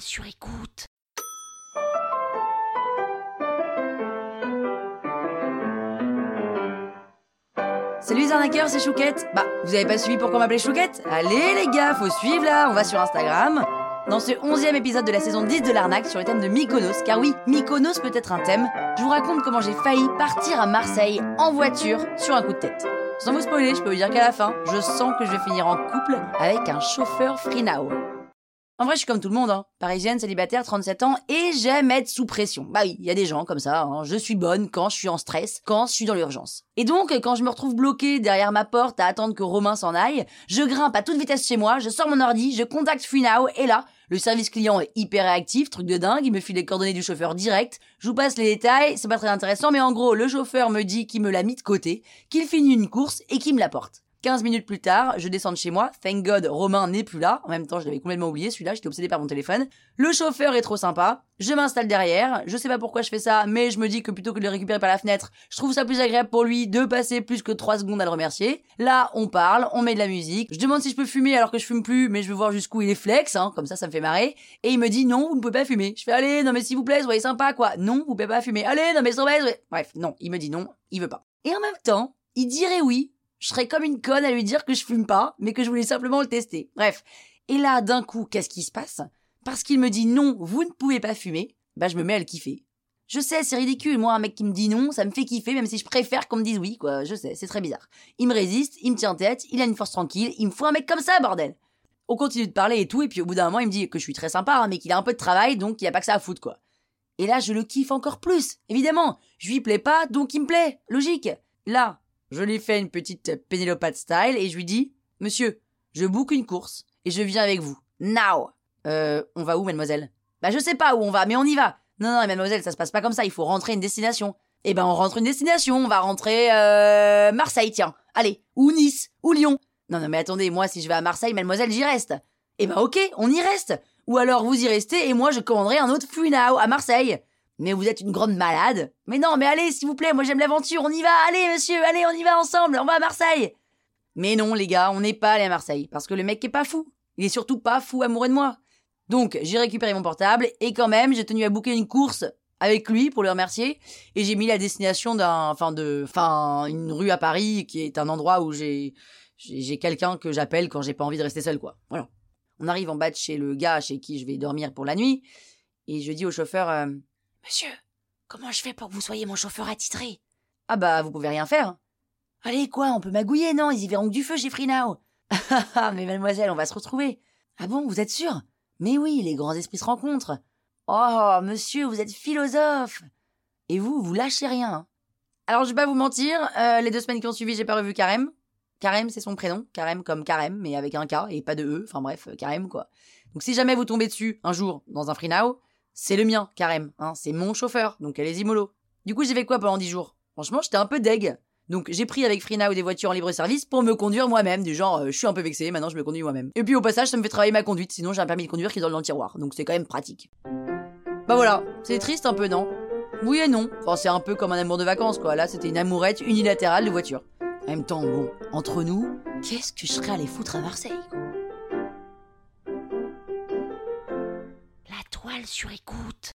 sur écoute. Salut les arnaqueurs, c'est Chouquette. Bah, vous avez pas suivi pourquoi on m'appelait Chouquette? Allez les gars, faut suivre là, on va sur Instagram. Dans ce onzième épisode de la saison 10 de l'arnaque sur le thème de Mykonos, car oui, Mykonos peut être un thème, je vous raconte comment j'ai failli partir à Marseille en voiture sur un coup de tête. Sans vous spoiler, je peux vous dire qu'à la fin, je sens que je vais finir en couple avec un chauffeur free now. En vrai, je suis comme tout le monde, hein. parisienne, célibataire, 37 ans, et j'aime être sous pression. Bah oui, il y a des gens comme ça, hein. je suis bonne quand je suis en stress, quand je suis dans l'urgence. Et donc, quand je me retrouve bloquée derrière ma porte à attendre que Romain s'en aille, je grimpe à toute vitesse chez moi, je sors mon ordi, je contacte FreeNow, et là, le service client est hyper réactif, truc de dingue, il me file les coordonnées du chauffeur direct, je vous passe les détails, c'est pas très intéressant, mais en gros, le chauffeur me dit qu'il me l'a mis de côté, qu'il finit une course et qu'il me l'apporte. 15 minutes plus tard, je descends de chez moi. Thank God, Romain n'est plus là. En même temps, je l'avais complètement oublié, celui-là, j'étais obsédé par mon téléphone. Le chauffeur est trop sympa. Je m'installe derrière. Je sais pas pourquoi je fais ça, mais je me dis que plutôt que de le récupérer par la fenêtre, je trouve ça plus agréable pour lui de passer plus que 3 secondes à le remercier. Là, on parle, on met de la musique. Je demande si je peux fumer alors que je fume plus, mais je veux voir jusqu'où il est flex, hein. Comme ça, ça me fait marrer. Et il me dit non, vous ne pouvez pas fumer. Je fais allez, non mais s'il vous plaît, soyez sympa, quoi. Non, vous pouvez pas fumer. Allez, non mais soyez... Bref, non, il me dit non, il veut pas. Et en même temps, il dirait oui, je serais comme une conne à lui dire que je fume pas, mais que je voulais simplement le tester. Bref. Et là, d'un coup, qu'est-ce qui se passe? Parce qu'il me dit non, vous ne pouvez pas fumer, bah je me mets à le kiffer. Je sais, c'est ridicule, moi, un mec qui me dit non, ça me fait kiffer, même si je préfère qu'on me dise oui, quoi, je sais, c'est très bizarre. Il me résiste, il me tient tête, il a une force tranquille, il me faut un mec comme ça, bordel On continue de parler et tout, et puis au bout d'un moment, il me dit que je suis très sympa, hein, mais qu'il a un peu de travail, donc il a pas que ça à foutre, quoi. Et là, je le kiffe encore plus, évidemment. Je lui plais pas, donc il me plaît, logique. Là, je lui fais une petite Pénélopate style et je lui dis Monsieur, je book une course et je viens avec vous. Now Euh, on va où, mademoiselle? Bah, je sais pas où on va, mais on y va. Non, non, mademoiselle, ça se passe pas comme ça, il faut rentrer une destination. Eh ben, on rentre une destination, on va rentrer, euh, Marseille, tiens. Allez, ou Nice, ou Lyon. Non, non, mais attendez, moi, si je vais à Marseille, mademoiselle, j'y reste. Eh ben, ok, on y reste. Ou alors, vous y restez et moi, je commanderai un autre Free Now à Marseille. Mais vous êtes une grande malade. Mais non, mais allez, s'il vous plaît, moi j'aime l'aventure, on y va, allez monsieur, allez, on y va ensemble, on va à Marseille. Mais non, les gars, on n'est pas allé à Marseille, parce que le mec est pas fou. Il est surtout pas fou amoureux de moi. Donc, j'ai récupéré mon portable, et quand même, j'ai tenu à booker une course avec lui pour le remercier, et j'ai mis la destination d'un, enfin de, enfin, une rue à Paris, qui est un endroit où j'ai, j'ai quelqu'un que j'appelle quand j'ai pas envie de rester seul, quoi. Voilà. On arrive en bas de chez le gars chez qui je vais dormir pour la nuit, et je dis au chauffeur, euh, Monsieur, comment je fais pour que vous soyez mon chauffeur attitré? Ah bah, vous pouvez rien faire. Allez, quoi, on peut magouiller, non? Ils y verront que du feu chez Freenao. Ah, mais mademoiselle, on va se retrouver. Ah bon, vous êtes sûr? Mais oui, les grands esprits se rencontrent. Oh, monsieur, vous êtes philosophe. Et vous, vous lâchez rien. hein. Alors, je vais pas vous mentir, euh, les deux semaines qui ont suivi, j'ai pas revu Karem. Karem, c'est son prénom. Karem comme Karem, mais avec un K et pas de E. Enfin bref, Karem, quoi. Donc si jamais vous tombez dessus, un jour, dans un Freenao, c'est le mien, Karem. Hein, c'est mon chauffeur, donc allez-y mollo. Du coup, j'ai fait quoi pendant 10 jours? Franchement, j'étais un peu deg. Donc j'ai pris avec Freenow des voitures en libre service pour me conduire moi-même, du genre euh, je suis un peu vexé, maintenant je me conduis moi-même. Et puis au passage, ça me fait travailler ma conduite, sinon j'ai un permis de conduire qui est dans le tiroir, donc c'est quand même pratique. Bah voilà, c'est triste un peu, non? Oui et non. Enfin, c'est un peu comme un amour de vacances, quoi. Là, c'était une amourette unilatérale de voiture. En même temps, bon, entre nous, qu'est-ce que je serais allé foutre à Marseille quoi? Sur écoute.